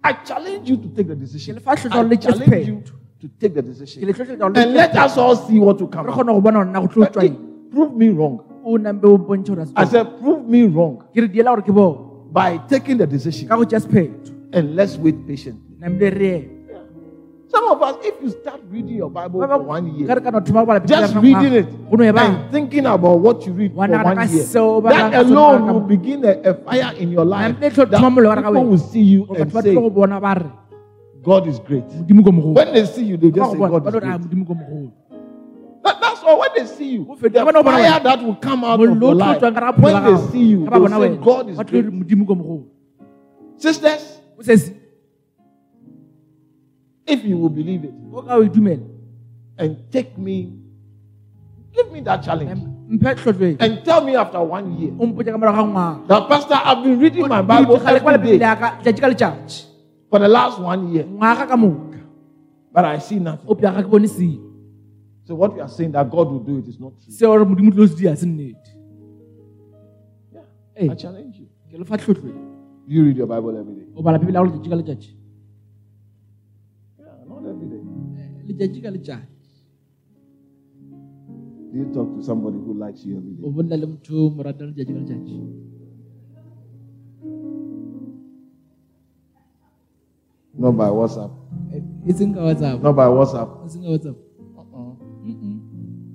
I challenge you to take the decision. Ke le fa hlotsa I challenge you to take the decision. le tlhotlheletsa gore le And let us all see what will come out. kgone go bona gore nna go tlo But it- Prove me wrong. o nambe o mpontšhe gore I said, prove me wrong ke re diela gore ke bone by taking the decision ka go tšea sephetho and let's wait patiently. nambe re eme Some of us, if you start reading your Bible for one year, re ka no thoma go bala just reading it and thinking about what you read for one year, that nagana ka sona alone will begin a, a fire in your life. That thoma mollo wa ka people will see you and say, God is great. modimo ko mogolo When they see you, they just say, God is tlo re, "Ah, great. modimo ko mogolo That, that's all. When they see you, the feta- ba no bona fire that will come out of your life, tswang ka ra bophelo when they see you, they say, God is ba tlo re great. modimo ko mogolo Sisters, if you will believe it o ka o dumela and take me, give me that challenge. And tell me after one year o mpotse ka morago ga ngwaga. that, Pastor, I've been reading my Bible every day ya ka letšatši ka letšatši for the last one year, ngwaga ka moka but I see nothing. o piaga ke bone selo So what you are saying that God will do it is not true. se gore modimo tlo se dia se nnete Yeah. Ee, I challenge you. ke le fa tlhotlhweng You read your Bible every day. o bala bibele ya go letšatši ka letšatši Yeah, not every day. Eh, ka Do you talk to somebody who likes you every day? Not by WhatsApp. seng ka whatsapp Not by WhatsApp. seng ka whatsapp uh-uh.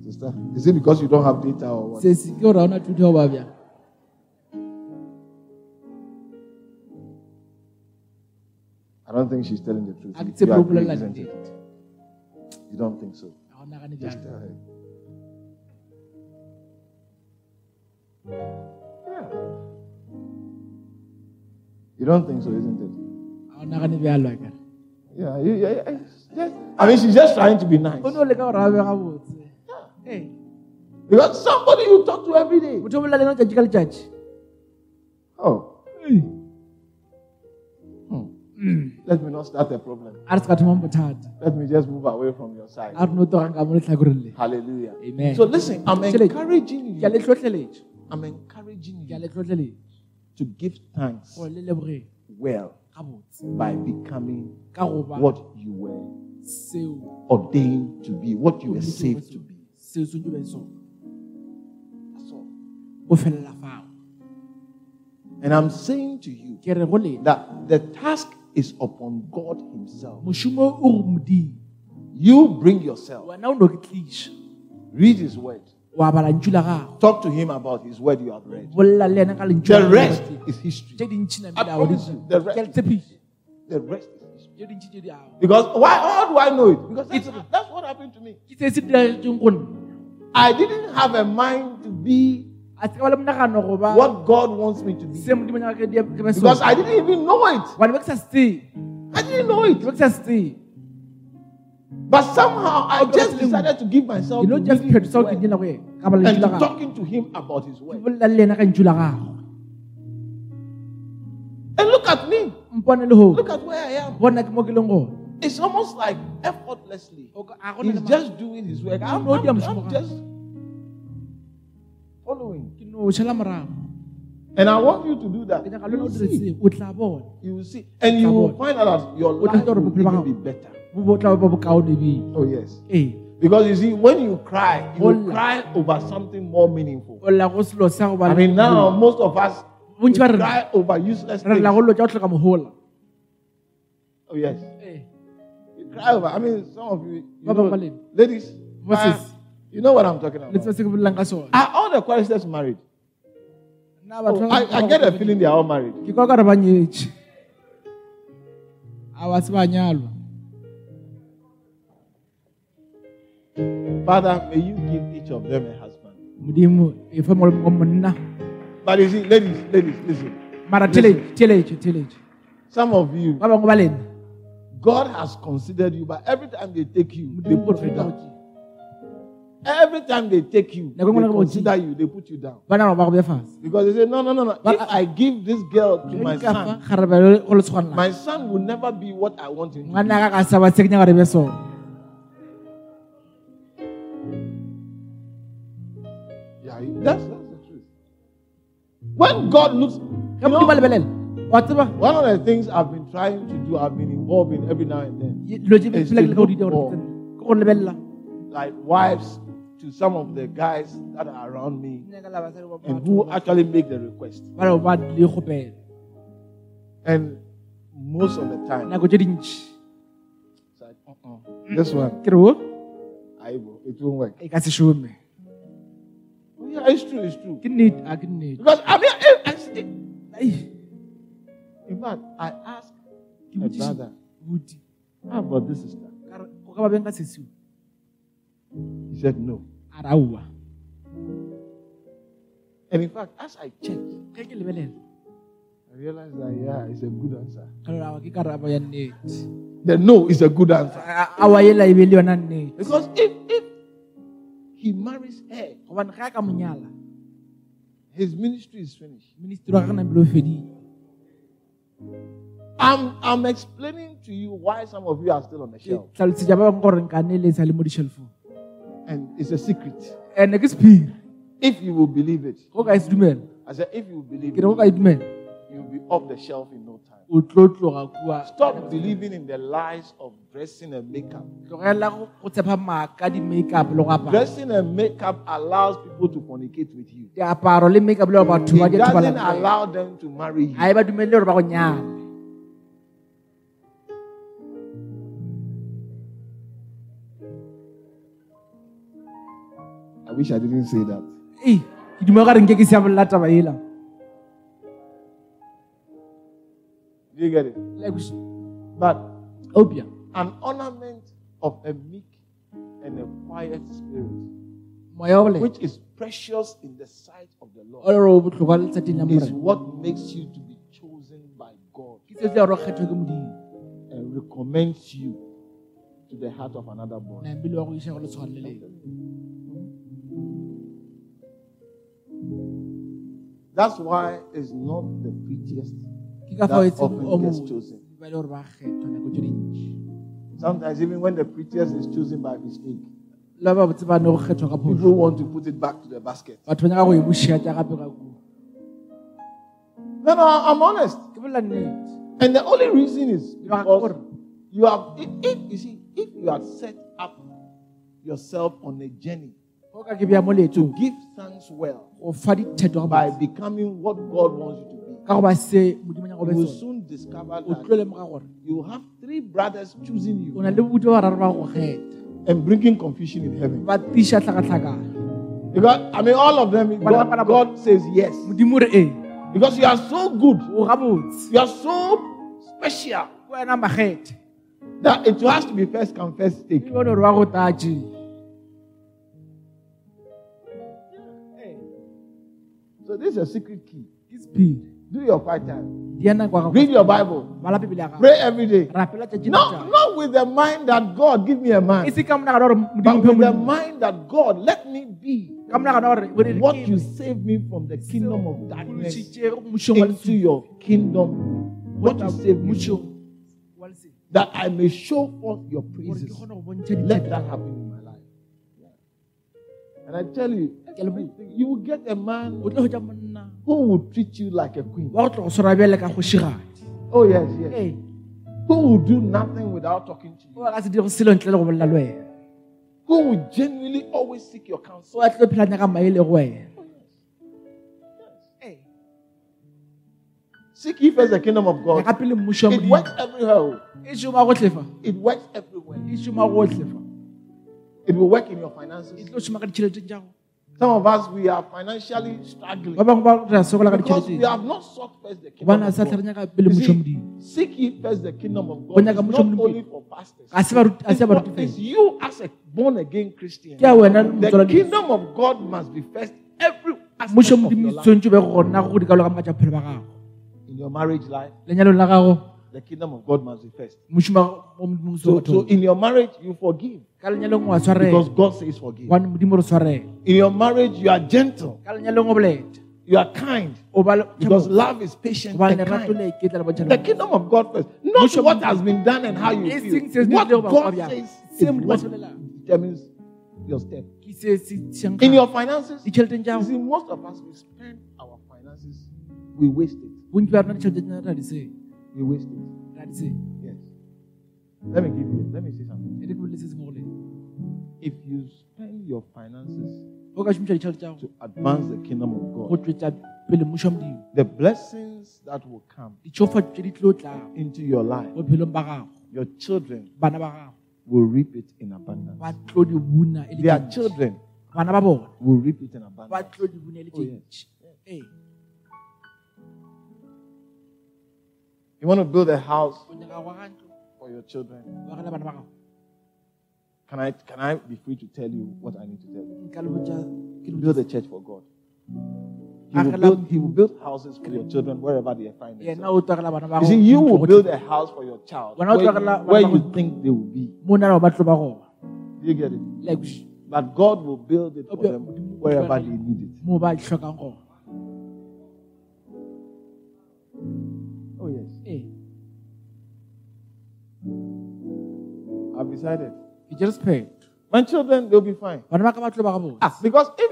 Sister, is it because you don't have data or what? sesi ke gore ga ona thuto ba bjang I don't think she's telling the truth. a ke You tsebe o agree, bolelela isn't nnete it? You don't think so? ga o nagane Just bjang tell her. Yeah. You don't think so, isn't it? Yeah. you- yeah, yeah, just- I mean, she's just trying to be nice. o ne o leka gore a be gabotse ee Because somebody you talk to every day. motho o bolela le letšatši ka letšatši Oh. Hmm. Let me not start a problem. a re se ka thomang bothata Let me just move away from your side. a re no togang ka mo letlhakoreng le Hallelujah. amen So listen, I'm encouraging you. I'm encouraging you to give thanks gore le lebogeng well by becoming ka go ba what you were ordained to be, what you were saved to be. seo se be sone That's all. o felela fao. And I'm saying to you ke re go lena. that the task is upon God Himself. mošomo o go modimo. You bring yourself, wena o no ke read His word, wa bala ntšu la gago talk to Him about His word you have read. bolela le ena ka lentšu The rest is history. tše dintšhi na I promise you, the rest ke a le The rest is history. tše dintšhi tše di ao Because why? How do I know it? Because that's, that's what happened to me. ke se se diragetseng go nna I didn't have a mind to be a se ka ba le monagano what God wants me to be. se modimo nyaka ke die- ke be Because I didn't even know it. gobane be ke sa se tsebe I didn't know it. But somehow I just decided to give myself ke no to just his phediša o ke word nyela go ye ka ba and to talking to him about his word. bolela le ena ka ntšu la gago And look at me. mpone le go Look at where I am. bona ke mo ke leng gone It's almost like effortlessly. O ka- a go He's just doing his work. I'm, I'm- I'm just following. ke no šhala morago And I want you to do that. You will see. direseng o tla bona You will see. And you will find out that your life will even be better. Bo bo tla ba bokaone ebile Oh, yes. ee Because you see, when you cry, you will cry over something more meaningful. o lla go selo sa go ba I mean, now most of us we cry over useless things. la go lo tša go tlhoka mogola Oh, yes. You cry over. I mean, some of you, you know, bang ba lena. ladies, this? you know what I'm talking about. tseba se ke bolelang ka sone Are all the choristers married? Oh, I, I get a feeling they are all married. ke kwa Father, may you give each of them a husband. But you see, ladies, ladies, listen. Listen. Some of you, ba bangwe ba lena God has considered you, but every time they take you, they put you down. Every time they take you, they Nako ngwe le go consider you, they put you down. ba nama ba go bja fase Because they say, no, no, no, no. But If I give this girl to my son, gare ba le- go le tshwanela my son will never be what I want him to be. That's, that's the truth. When God looks, you know, lebelela wa tseba one of the things I've been trying to do, I've been involved in every now and then, dilo tse It's pele to ke go di look for- ke go lebelela like wives to some of the guys that are around me and who actually make the request. ba le ba le kgopela And most of the time, nako tse dintši it's like, uh-uh, this one, ke re o I will, it won't work. Yeah, it's true, it's true. ke nnete a Because eh, I mean, I, I, Ai, in fact, I asked ke my brother, how about this sister? ka re go ka ba beng ka He said no. And in fact, as I checked, ge ke lebelela I realized that yeah, it's a good answer. ka re awa ke ya nnete The no is a good answer. A- awa ela be le yona nnete Because if if he marries her, gobane ge a ka monyala his ministry is finished. ministri wa gagana pele o I'm I'm explaining to you why some of you are still on the shelf. tlhalosetša ba bangwe gore nka neeletsa le And it's a secret. ande ke sephiri If you will believe it. go ka se I said, if you will believe ke re go ka it, you'll be off the shelf in no time. O tlo tloga kua Stop believing in the lies of dressing and makeup. tlogela go go tshepa maaka di-makeup le go apara Dressing and makeup allows people to fornicate with you. diaparo le makeup le gore batho ba It doesn't allow them to marry you. ga ba dumelele gore ba go nyala I wish I didn't say that. Do you get it? Like, But opia an ornament of a meek and a quiet spirit, which is precious in the sight of the Lord, le gore o botlhokwa letsating la is what makes you to be chosen by God. Ke seo se ya gore o kgethwe ke modimo. And recommends you to the heart of another boy. nambile wa go iša go le tshwana le lena That's why it's not the prettiest ke ka fao that often gets chosen. ba le gore ba kgethwa nako tse dintši Sometimes, even when the prettiest is chosen by mistake, le ba botse ba ne go kgethwa ka phoso people want to put it back to the basket. batho ba nyaka go bušiatša gape ka kuo No, no, I'm honest. ke bolela nnete And the only reason is because you have, if, if you see, if you have set up yourself on a journey go ka ke bja mo to give thanks well go fa dithetho by becoming what God wants you to be, ka go ba se modimo nyaka go you will soon discover that you have three brothers choosing you. na le bobute ba raro ba go kgetha. And bringing confusion in heaven. ba tiša tlhakatlhakana Because I mean, all of them, God, God says yes. modimo re ee. Because you are so good, you are so special. Ke wena makgethe. That it has to be first come, first take. ke bone gore ba go So this is a secret key. It's sephiri Do your quiet time. di ya nako ya gago. Read your Bible. bala bibele ya gago. Pray every day. rapela tšatši le Not, not with the mind that God give me a man, se ka monagano gore but with the mind that God let me be ka monagano gore o re what you save me from the kingdom of darkness Kgološitše mošong wa into your kingdom. What you save me that I may show forth your praises. Let that happen in my life. And I tell you, you will get a man o tlo go ja monna who will treat you like a queen. wa go tlo go swara bjale ka kgošigadi Oh, yes, yes. ee Who will do nothing without talking to you. ka se dire selo ntle le go bolela le wena Who will genuinely always seek your counsel. o a tlo phelanya ka maele go wena oh, Ee. Seek ye first the kingdom of God. ka pele mmušo wa It works everywhere. šoma gotlhe fa It works everywhere. šoma gotlhe fa It will work in your finances. Tlo šoma ka ditšheleteng tša go Some of us, we are financially struggling ba bangwe ba re a sokola ka because we have not sought first the kingdom of God. tlharenya ka pele You mmušo wa modimo see, seek ye first the kingdom of God. It's not only for pastors. ga se baruti- a It's, for, it's you as a born again Christian. ke a wena The kingdom of God must be first every aspect of your life. tshwanetse be gona go dikalo ka moka tša bophelo ba gago In your marriage life, lenyalong la gago the kingdom of God must be first. mošomo wa modimo o se So, so in your marriage, you forgive. Ka lenyalong wa because God says forgive. gobane modimo re tshwarela In your marriage, you are gentle, ka lenyalong o boleta you are kind. O ba le- because love is patient and kind. le iketla le bontšha The kingdom of God first, not what has been done and how you feel. What God says is what determines your step. ke se se tšhang In your finances, you see, most of us we spend our finances, we waste it. Bontši ba rena ditšhelete tša ra di se We waste it. di se Yes. Let me give you. Let me say something. re ke bolele se sengwe go le If you spend your finances o ka šomiša ditšhelete tša go to advance the kingdom of God, tšwetša pele mmušo wa modimo the blessings that will come ditšhofatso tše di tlo tlang into your life, bophelong ba gago your children bana ba gago will reap it in abundance. ba tlo di buna le Their children bana ba bona will reap it in abundance. tlo di buna Oh, tše yeah. You want to build a house o nyaka go aga ntlo for your children. wa gela bana ba gago Can I can I be free to tell you what I need to tell you? nka le botša ke le Build a church for God. He will build, he will build houses for your children wherever they find themselves. o tlo agela bana ba You see, you will build a house for your child where, tlogela where you think they will be. mo na ba tlo ba gona Do you get it? But God will build it for them wherever they need it. I've decided. You just respect My children, they'll be fine. bana ba ka ba tlo ba ga botse Ah, because if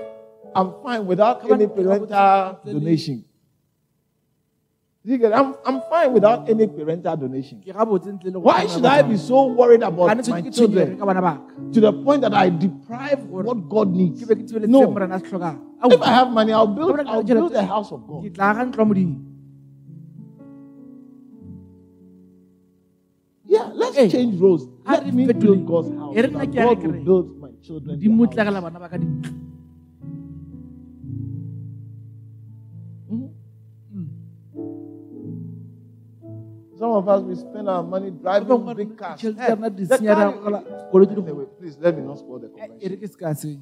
I'm fine without any parental donation. You get? I'm, I'm fine without any parental donation. ke ga botse ntle le go Why should I be so worried about my tshwantse ke tshwenyege children ka bana baka to the point that I deprive what God needs? ke be ke tsebeletse No. morena a se tlhokang If I have money, I'll build, I'll build a house of God. ke tla ga ntlo ya modimo Yeah, let's change roles. Let me build God's house. That God will build my children. modimo o their tlagela house. bana ba ka dintlo Mhm. Mm. Some of us we spend our money driving big cars. Hey, tsa rena the senya car ra you- gola koloi tse Anyway, please let me not spoil the e convention. re ke se ka se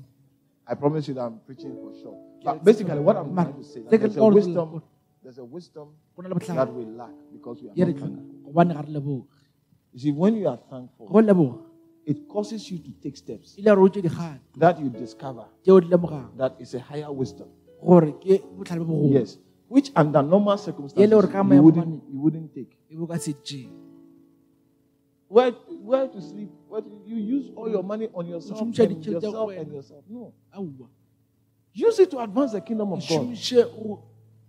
I promise you that I'm preaching for sure. But basically, what I'm trying to say, that there's a wisdom, there's a wisdom go na le that we lack because we are not You see, when you are thankful, it causes you to take steps ile gore o tse dikgato that you discover tse o di lemogang that is a higher wisdom. gore ke botlhale bo bogolo Yes, which under normal circumstances Yele gore ka you wouldn't, you wouldn't take. bo ka se tšee Where, where to sleep? Where to, you use all your money on yourself and Ushumsha ditšhelete tsa yourself and yourself. No, use it to advance the kingdom of God. šomiše go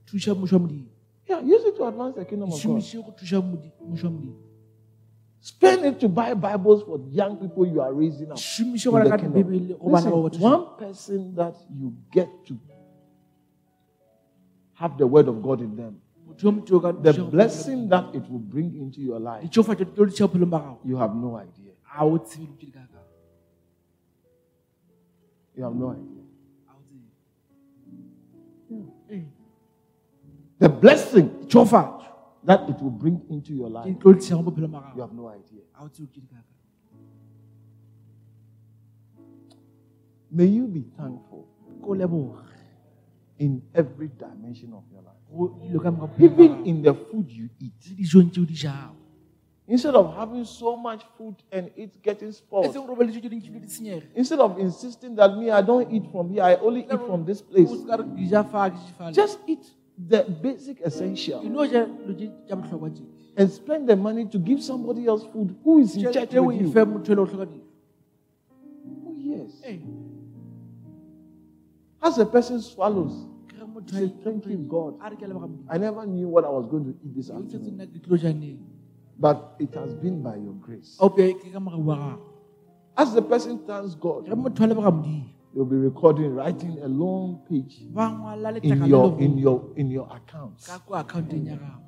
thuša mošo wa modimo Yeah, use it to advance the kingdom of God. Spend it to buy Bibles for young people you are raising up. šomiše in go the reka kingdom. dibebele go bana ba Listen, one person that you get to have the word of God in them, motho yo motho yo ka the blessing that it will bring into your life, ditšofatšo tlo di tšha bophelong ba gago you have no idea. a o tsebe dilo tše You have no idea. a o tsebe Ee, The blessing ditšofatšo that it will bring into your life, tlo di tšhago bophelong ba you have no idea. a o tsebe tše di kakang May you be thankful in every dimension of your life. go dilo ka moka bophelo ba Even in the food you eat. le dijong tseo di jago Instead of having so much food and it getting spoiled. seng gore o be le dijo tse dintsi le di senyege Instead of insisting that me, I don't eat from here, I only eat from this place. o se ka re di ja fa ke je fale Just eat the basic essential no ja dilo tse tsa botlhokwa and spend the money to give somebody else food who is in church tšhelete with you. fe motho le go tlhoka dijo Oh, yes. ee As a person swallows, ke ge motho say, Thank you, God. a re ke a leboga Modimo. I never knew what I was going to eat this afternoon, nna ke tlo janeng but it has been by your grace. a ope ke ka morao wa gago As the person thanks God, ge motho a leboga modimo you'll be recording, writing a long page in your in your in your accounts. ka ko accounteng ya gago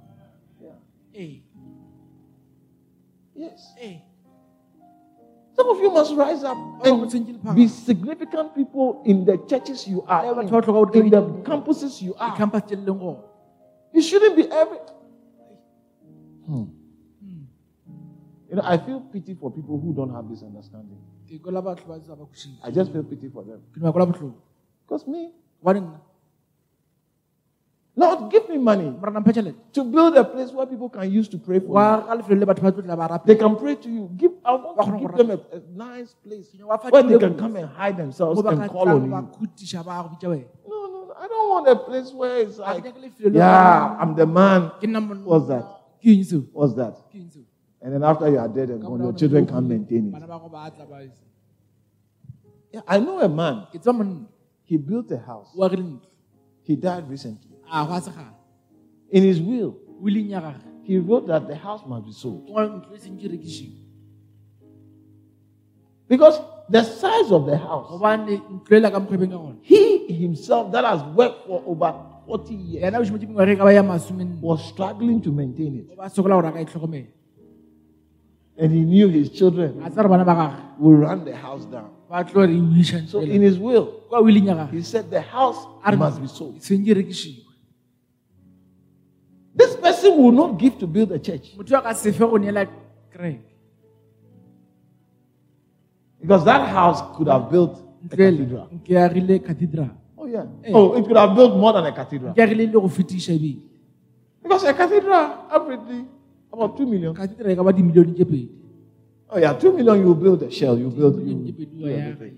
Yeah. ee Yes. Some of you must rise up and be significant people in the churches you are batho ba tlhoka go in, in the campuses you are. di-campus tse le leng gone You shouldn't be every. Hmm. You know, I feel pity for people who don't have this understanding. Ke kola batho ba sa ba khušile I just feel pity for them. ke no kola botlhoko Because me, Lord, give me money morana mpha tšhelete to build a place where people can use to pray for you. wa ga lefelo le batho ba tlotla ba They can pray to you. Give, I want to give them a, a nice place where they can come and hide themselves and call on you. khutiša ba go bitša wena No, no. I don't want a place where it's like, nyake lefelo le yeah, I'm the man. ke nna monna. What's that? What's that? Ke eng seo And then after you are dead and gone, your children can't maintain it. bana ba go ba tla ba isa. Yeah, I know a man. ke tseba monna He built a house. He died recently. a go a In his will, willeng ya gage he wrote that the house must be sold. o ngwala ntlo seng ke rekišiwe Because the size of the house, gobane ntlo ela ka mokgwebeng ka gone he himself that has worked for over 40 years yena o šometse mengwage ka ba ya masomenne was struggling to maintain it. And he knew his children a tsa re bana ba gage would run the house down. ba tlo re iša So in his will, kwa willeng ya gage he said the house must be sold. seng ke rekišiwe This person will not give to build a church motho a ka sefe go neela kereke because that house could have built a cathedral. agile cathedral Oh, yeah. Eh. Oh, it could have built more than a cathedral. nke agile le go fetiša ebile Because a cathedral, averagely, about 2 million. cathedral e ka ba dimilione tše eh? pedi Oh, yeah, 2 million you build a shell, you build, you, Dimilione tše pedi do wa ya everything.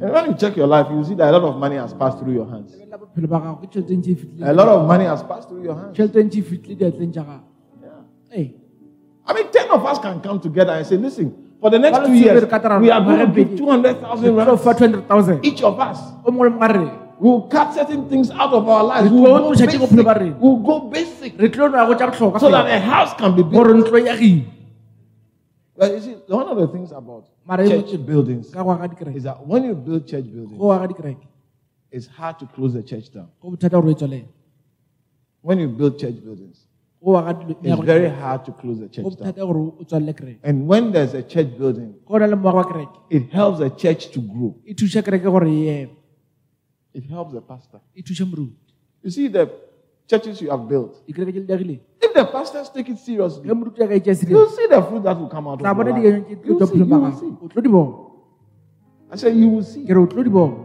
And when you check your life, you see that a lot of money has passed through your hands. lebelela bophelo ba gago ke tšhelete ntse A lot of money has passed through your hands. tšhelete ntse fitlhile diatleng Yeah. ee I mean, 10 of us can come together and say, listen, for the next two years, we are going to give Maybe- 200,000 tlo fa rands, 200000 each of us. O mongwe le mongwe a re We will cut certain things out of our lives. We will go tšha tše bophelo ba basic. We'll go basic re tlo go tša so that a house can be built. But you see, one of the things about church buildings ka go aga dikereke is that when you build church buildings, go aga dikereke it's hard to close the church down. go bothata gore o tswalela When you build church buildings, go aga dilo it's very hard to close the church down. bothata gore o tswalele kereke And when there's a church building, go na le moago wa kereke it helps the church to grow. e thuša kereke gore e eme It helps the pastor. You see, the churches you have built, dikereke tše le diagileng if the pastors take it seriously, ge moruti a ka tšea you'll see the fruit that will come out of bona your life. You'll see, you will see. o tlo di bona I said, you will see. ke re o tlo di bona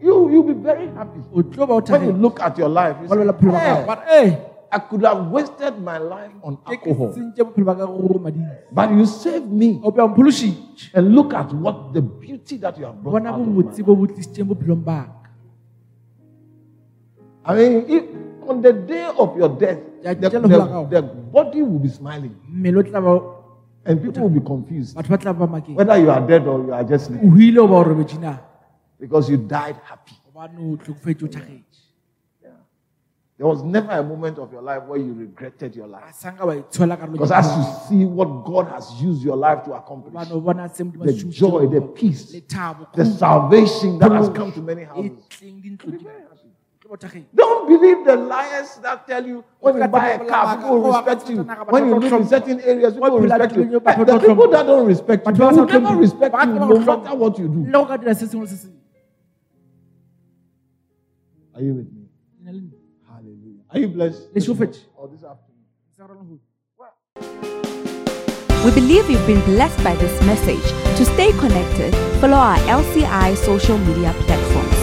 You, you'll be very happy. o tlo ba o When you look at your life, you go lebelela bophelo ba gago say, bare ee I could have wasted my life on alcohol, sentše bophelo ba ka go mading but you saved me. o pe a mphološitše And look at what the beauty that you have brought out of my life. I mean, if on the day of your death, the, the- the body will be smiling, mmele o tla ba and people will be confused. Batho ba tla ba makeng. Whether you are dead or you are just sleeping hwile o ba o robetse na because you died happy. gobane o tlhokofetse o thagetse There was never a moment of your life where you regretted your life. sanka wa itshola karolo Because as you see what God has used your life to accomplish, gobane o bona se Modimo a the joy, the peace, the salvation that has come to many houses. Don't believe the liars that tell you oh, when you buy a car, people will respect you. When you live in certain areas, people will respect you. The people that don't respect you, they will never respect you no matter what you do. le go ka dira se sengwe le se sengwe Are you with me? Nna le nna. Hallelujah. Are you blessed? Le šofetše. Or this afternoon? Sa rona ho- We believe you've been blessed by this message. To stay connected, follow our LCI social media platforms.